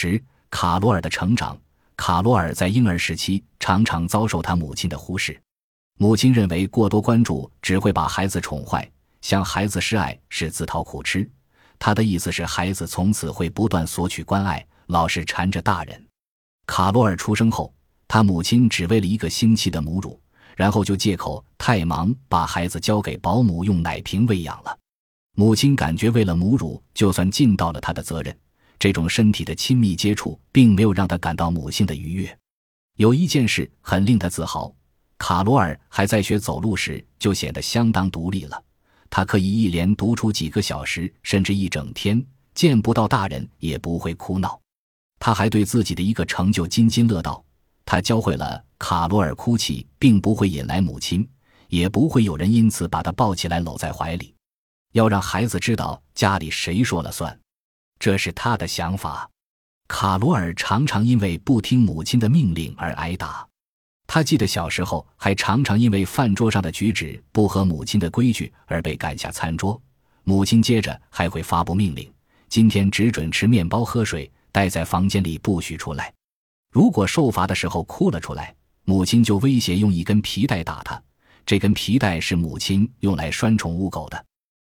十、卡罗尔的成长。卡罗尔在婴儿时期常常遭受他母亲的忽视，母亲认为过多关注只会把孩子宠坏，向孩子示爱是自讨苦吃。他的意思是，孩子从此会不断索取关爱，老是缠着大人。卡罗尔出生后，他母亲只喂了一个星期的母乳，然后就借口太忙，把孩子交给保姆用奶瓶喂养了。母亲感觉为了母乳，就算尽到了他的责任。这种身体的亲密接触，并没有让他感到母性的愉悦。有一件事很令他自豪：卡罗尔还在学走路时，就显得相当独立了。他可以一连读出几个小时，甚至一整天，见不到大人也不会哭闹。他还对自己的一个成就津津乐道：他教会了卡罗尔哭泣，并不会引来母亲，也不会有人因此把他抱起来搂在怀里。要让孩子知道家里谁说了算。这是他的想法。卡罗尔常常因为不听母亲的命令而挨打。他记得小时候还常常因为饭桌上的举止不合母亲的规矩而被赶下餐桌。母亲接着还会发布命令：今天只准吃面包、喝水，待在房间里不许出来。如果受罚的时候哭了出来，母亲就威胁用一根皮带打他。这根皮带是母亲用来拴宠物狗的。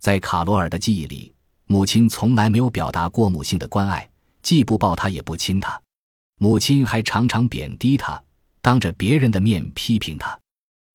在卡罗尔的记忆里。母亲从来没有表达过母性的关爱，既不抱他，也不亲他。母亲还常常贬低他，当着别人的面批评他。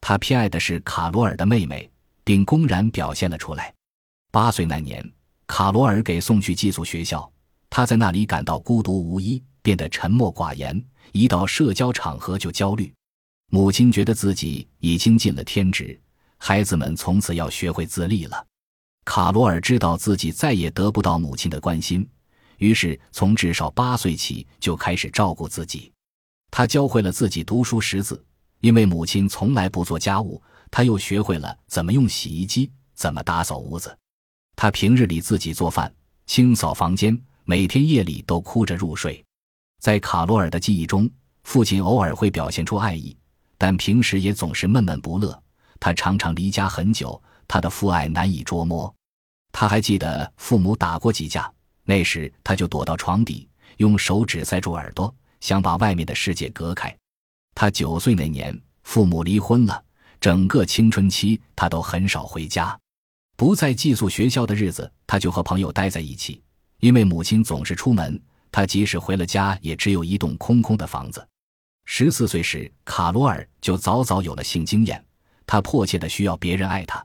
他偏爱的是卡罗尔的妹妹，并公然表现了出来。八岁那年，卡罗尔给送去寄宿学校，他在那里感到孤独无依，变得沉默寡言，一到社交场合就焦虑。母亲觉得自己已经尽了天职，孩子们从此要学会自立了。卡罗尔知道自己再也得不到母亲的关心，于是从至少八岁起就开始照顾自己。他教会了自己读书识字，因为母亲从来不做家务，他又学会了怎么用洗衣机，怎么打扫屋子。他平日里自己做饭、清扫房间，每天夜里都哭着入睡。在卡罗尔的记忆中，父亲偶尔会表现出爱意，但平时也总是闷闷不乐。他常常离家很久，他的父爱难以捉摸。他还记得父母打过几架，那时他就躲到床底，用手指塞住耳朵，想把外面的世界隔开。他九岁那年，父母离婚了，整个青春期他都很少回家。不在寄宿学校的日子，他就和朋友待在一起，因为母亲总是出门，他即使回了家，也只有一栋空空的房子。十四岁时，卡罗尔就早早有了性经验，他迫切的需要别人爱他，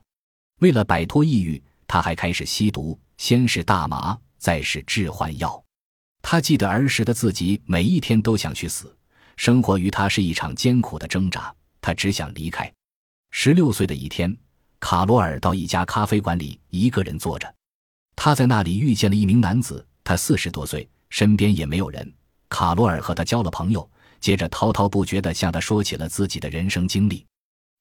为了摆脱抑郁。他还开始吸毒，先是大麻，再是致幻药。他记得儿时的自己，每一天都想去死，生活于他是一场艰苦的挣扎。他只想离开。十六岁的一天，卡罗尔到一家咖啡馆里一个人坐着，他在那里遇见了一名男子，他四十多岁，身边也没有人。卡罗尔和他交了朋友，接着滔滔不绝地向他说起了自己的人生经历。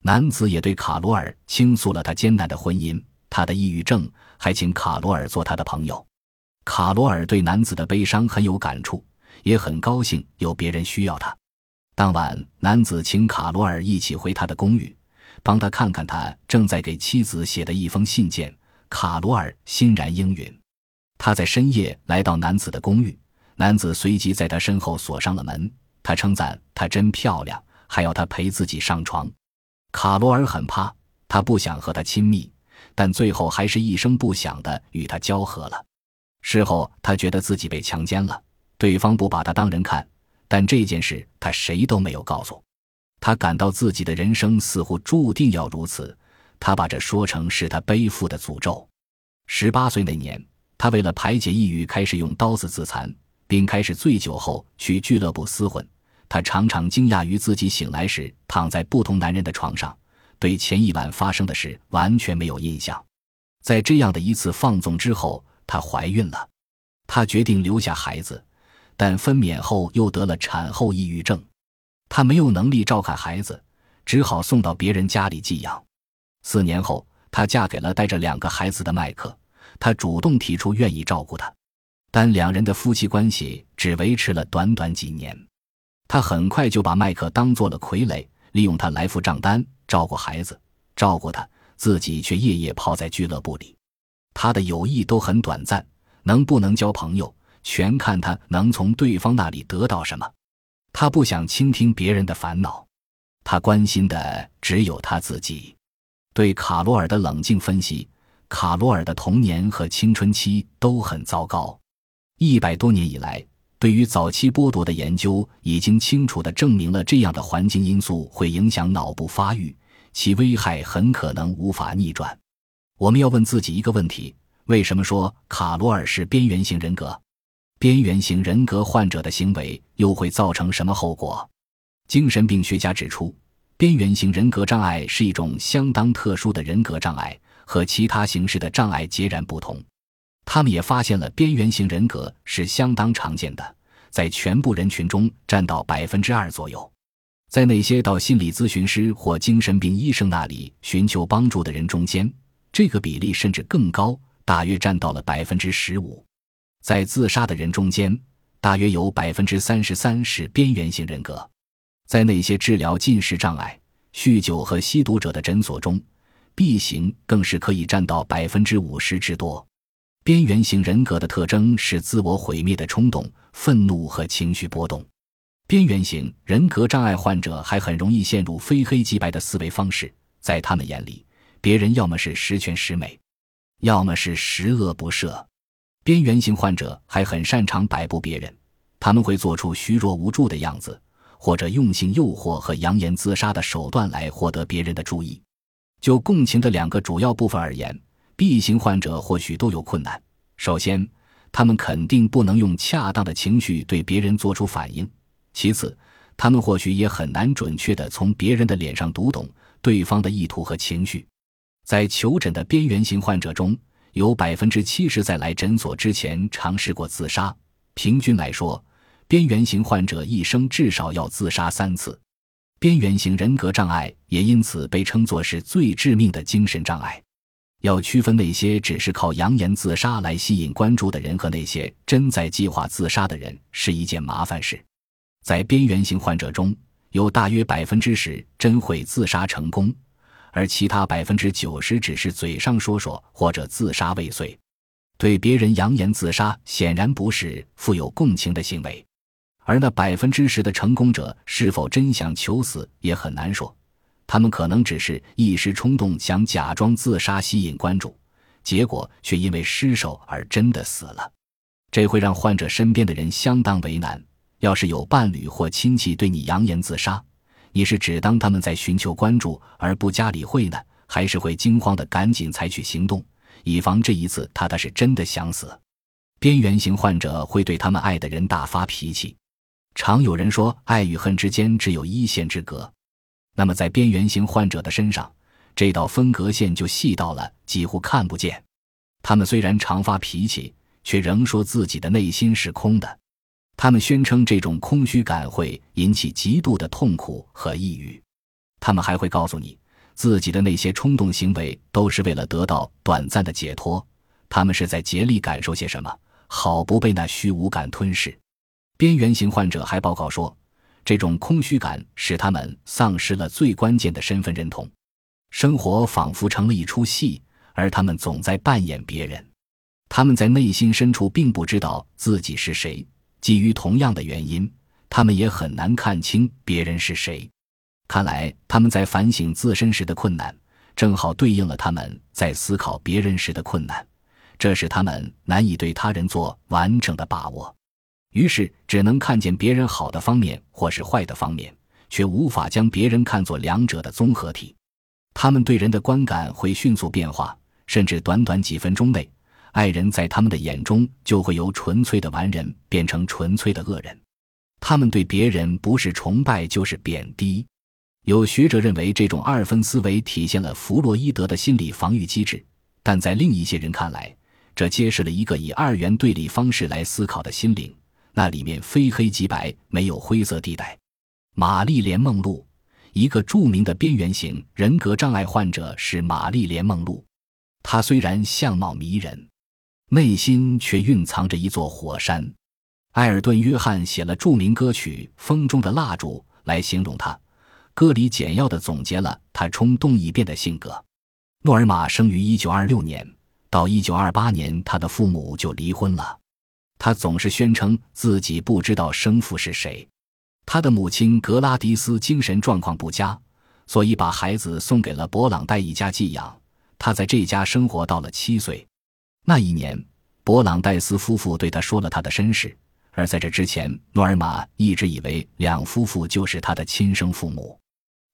男子也对卡罗尔倾诉了他艰难的婚姻。他的抑郁症，还请卡罗尔做他的朋友。卡罗尔对男子的悲伤很有感触，也很高兴有别人需要他。当晚，男子请卡罗尔一起回他的公寓，帮他看看他正在给妻子写的一封信件。卡罗尔欣然应允。他在深夜来到男子的公寓，男子随即在他身后锁上了门。他称赞她真漂亮，还要她陪自己上床。卡罗尔很怕，他不想和他亲密。但最后还是一声不响的与他交合了。事后，他觉得自己被强奸了，对方不把他当人看，但这件事他谁都没有告诉。他感到自己的人生似乎注定要如此，他把这说成是他背负的诅咒。十八岁那年，他为了排解抑郁，开始用刀子自残，并开始醉酒后去俱乐部厮混。他常常惊讶于自己醒来时躺在不同男人的床上。对前一晚发生的事完全没有印象，在这样的一次放纵之后，她怀孕了。她决定留下孩子，但分娩后又得了产后抑郁症。她没有能力照看孩子，只好送到别人家里寄养。四年后，她嫁给了带着两个孩子的麦克。他主动提出愿意照顾她，但两人的夫妻关系只维持了短短几年。他很快就把麦克当做了傀儡，利用他来付账单。照顾孩子，照顾他自己，却夜夜泡在俱乐部里。他的友谊都很短暂，能不能交朋友，全看他能从对方那里得到什么。他不想倾听别人的烦恼，他关心的只有他自己。对卡罗尔的冷静分析，卡罗尔的童年和青春期都很糟糕。一百多年以来，对于早期剥夺的研究已经清楚地证明了这样的环境因素会影响脑部发育，其危害很可能无法逆转。我们要问自己一个问题：为什么说卡罗尔是边缘型人格？边缘型人格患者的行为又会造成什么后果？精神病学家指出，边缘型人格障碍是一种相当特殊的人格障碍，和其他形式的障碍截然不同。他们也发现了边缘型人格是相当常见的，在全部人群中占到百分之二左右。在那些到心理咨询师或精神病医生那里寻求帮助的人中间，这个比例甚至更高，大约占到了百分之十五。在自杀的人中间，大约有百分之三十三是边缘型人格。在那些治疗进食障碍、酗酒和吸毒者的诊所中，B 型更是可以占到百分之五十之多。边缘型人格的特征是自我毁灭的冲动、愤怒和情绪波动。边缘型人格障碍患者还很容易陷入非黑即白的思维方式，在他们眼里，别人要么是十全十美，要么是十恶不赦。边缘型患者还很擅长摆布别人，他们会做出虚弱无助的样子，或者用性诱惑和扬言自杀的手段来获得别人的注意。就共情的两个主要部分而言，B 型患者或许都有困难。首先，他们肯定不能用恰当的情绪对别人做出反应；其次，他们或许也很难准确地从别人的脸上读懂对方的意图和情绪。在求诊的边缘型患者中，有百分之七十在来诊所之前尝试过自杀。平均来说，边缘型患者一生至少要自杀三次。边缘型人格障碍也因此被称作是最致命的精神障碍。要区分那些只是靠扬言自杀来吸引关注的人和那些真在计划自杀的人是一件麻烦事。在边缘型患者中，有大约百分之十真会自杀成功。而其他百分之九十只是嘴上说说或者自杀未遂，对别人扬言自杀显然不是富有共情的行为，而那百分之十的成功者是否真想求死也很难说，他们可能只是一时冲动想假装自杀吸引关注，结果却因为失手而真的死了，这会让患者身边的人相当为难。要是有伴侣或亲戚对你扬言自杀，你是只当他们在寻求关注而不加理会呢，还是会惊慌的赶紧采取行动，以防这一次他他是真的想死？边缘型患者会对他们爱的人大发脾气，常有人说爱与恨之间只有一线之隔，那么在边缘型患者的身上，这道分隔线就细到了几乎看不见。他们虽然常发脾气，却仍说自己的内心是空的。他们宣称，这种空虚感会引起极度的痛苦和抑郁。他们还会告诉你，自己的那些冲动行为都是为了得到短暂的解脱。他们是在竭力感受些什么，好不被那虚无感吞噬。边缘型患者还报告说，这种空虚感使他们丧失了最关键的身份认同，生活仿佛成了一出戏，而他们总在扮演别人。他们在内心深处并不知道自己是谁。基于同样的原因，他们也很难看清别人是谁。看来他们在反省自身时的困难，正好对应了他们在思考别人时的困难，这使他们难以对他人做完整的把握，于是只能看见别人好的方面或是坏的方面，却无法将别人看作两者的综合体。他们对人的观感会迅速变化，甚至短短几分钟内。爱人，在他们的眼中就会由纯粹的完人变成纯粹的恶人。他们对别人不是崇拜就是贬低。有学者认为，这种二分思维体现了弗洛伊德的心理防御机制，但在另一些人看来，这揭示了一个以二元对立方式来思考的心灵，那里面非黑即白，没有灰色地带。玛丽莲·梦露，一个著名的边缘型人格障碍患者，是玛丽莲·梦露。她虽然相貌迷人。内心却蕴藏着一座火山。埃尔顿·约翰写了著名歌曲《风中的蜡烛》来形容他，歌里简要的总结了他冲动易变的性格。诺尔玛生于1926年，到1928年，他的父母就离婚了。他总是宣称自己不知道生父是谁。他的母亲格拉迪斯精神状况不佳，所以把孩子送给了博朗代一家寄养。他在这家生活到了七岁。那一年，博朗戴斯夫妇对他说了他的身世，而在这之前，诺尔玛一直以为两夫妇就是他的亲生父母。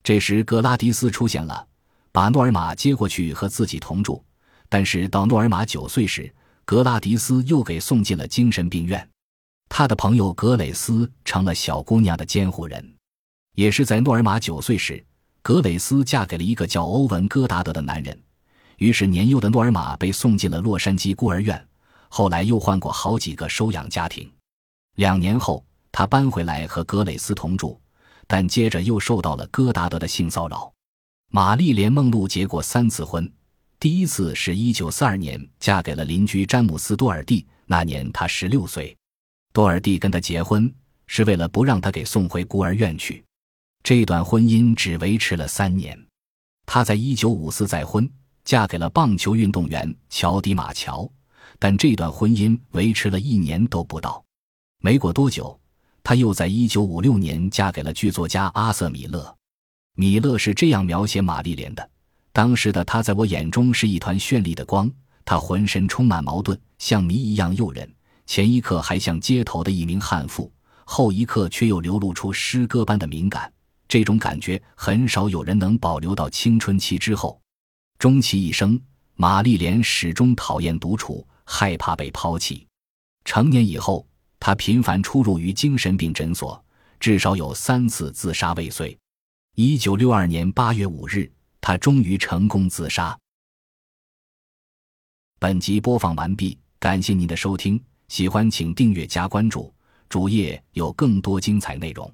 这时，格拉迪斯出现了，把诺尔玛接过去和自己同住。但是到诺尔玛九岁时，格拉迪斯又给送进了精神病院。他的朋友格蕾斯成了小姑娘的监护人。也是在诺尔玛九岁时，格蕾斯嫁给了一个叫欧文·戈达德的男人。于是年幼的诺尔玛被送进了洛杉矶孤儿院，后来又换过好几个收养家庭。两年后，他搬回来和格蕾斯同住，但接着又受到了戈达德的性骚扰。玛丽莲·梦露结过三次婚。第一次是一九四二年嫁给了邻居詹姆斯·多尔蒂，那年她十六岁。多尔蒂跟他结婚是为了不让他给送回孤儿院去。这段婚姻只维持了三年。他在一九五四再婚，嫁给了棒球运动员乔迪·马乔，但这段婚姻维持了一年都不到。没过多久，他又在一九五六年嫁给了剧作家阿瑟·米勒。米勒是这样描写玛丽莲的。当时的她在我眼中是一团绚丽的光，她浑身充满矛盾，像谜一样诱人。前一刻还像街头的一名悍妇，后一刻却又流露出诗歌般的敏感。这种感觉很少有人能保留到青春期之后。终其一生，玛丽莲始终讨厌独处，害怕被抛弃。成年以后，她频繁出入于精神病诊所，至少有三次自杀未遂。一九六二年八月五日。他终于成功自杀。本集播放完毕，感谢您的收听，喜欢请订阅加关注，主页有更多精彩内容。